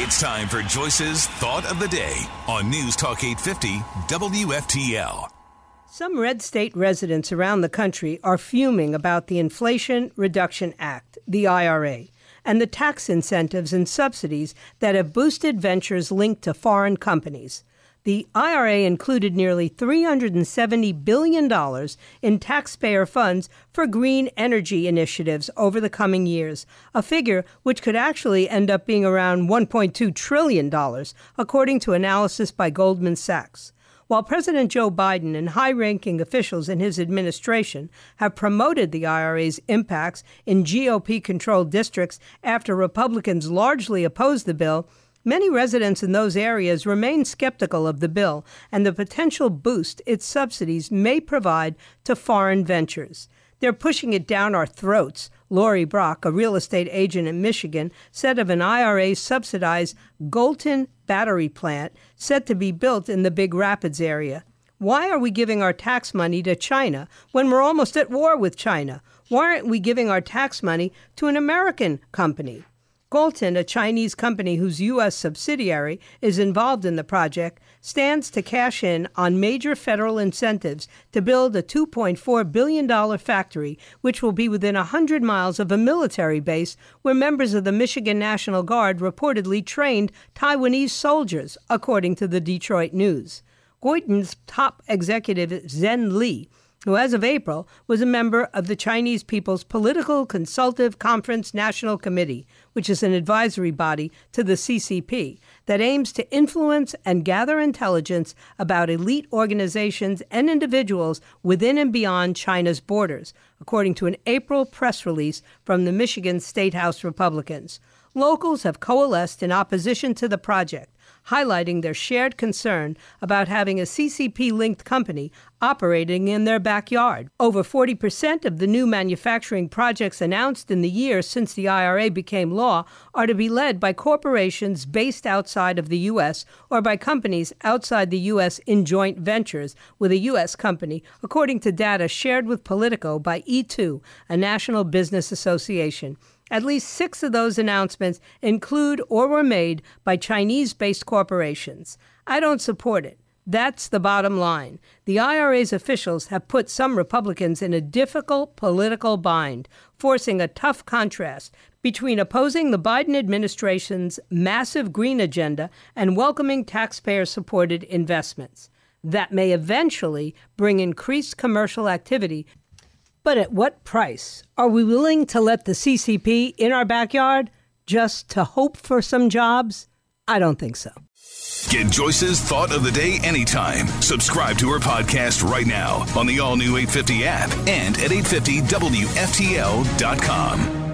It's time for Joyce's Thought of the Day on News Talk 850 WFTL. Some red state residents around the country are fuming about the Inflation Reduction Act, the IRA, and the tax incentives and subsidies that have boosted ventures linked to foreign companies. The IRA included nearly $370 billion in taxpayer funds for green energy initiatives over the coming years, a figure which could actually end up being around $1.2 trillion, according to analysis by Goldman Sachs. While President Joe Biden and high ranking officials in his administration have promoted the IRA's impacts in GOP controlled districts after Republicans largely opposed the bill, Many residents in those areas remain skeptical of the bill and the potential boost its subsidies may provide to foreign ventures. They're pushing it down our throats, Lori Brock, a real estate agent in Michigan, said of an IRA subsidized Gotion battery plant set to be built in the Big Rapids area. Why are we giving our tax money to China when we're almost at war with China? Why aren't we giving our tax money to an American company? Gotion, a Chinese company whose U.S. subsidiary is involved in the project, stands to cash in on major federal incentives to build a $2.4 billion factory, which will be within 100 miles of a military base where members of the Michigan National Guard reportedly trained Taiwanese soldiers, according to the Detroit News. Gotion's top executive, Zhen Li, who, as of April, was a member of the Chinese People's Political Consultative Conference National Committee, which is an advisory body to the CCP that aims to influence and gather intelligence about elite organizations and individuals within and beyond China's borders, according to an April press release from the Michigan State House Republicans. Locals have coalesced in opposition to the project highlighting their shared concern about having a CCP linked company operating in their backyard. Over 40% of the new manufacturing projects announced in the year since the IRA became law are to be led by corporations based outside of the U.S. or by companies outside the U.S. in joint ventures with a U.S. company, according to data shared with Politico by E2, a national business association. At least six of those announcements include or were made by Chinese based corporations. I don't support it. That's the bottom line. The IRA's officials have put some Republicans in a difficult political bind, forcing a tough contrast between opposing the Biden administration's massive green agenda and welcoming taxpayer supported investments. That may eventually bring increased commercial activity but at what price? Are we willing to let the CCP in our backyard just to hope for some jobs? I don't think so. Get Joyce's thought of the day anytime. Subscribe to her podcast right now on the all new 850 app and at 850WFTL.com.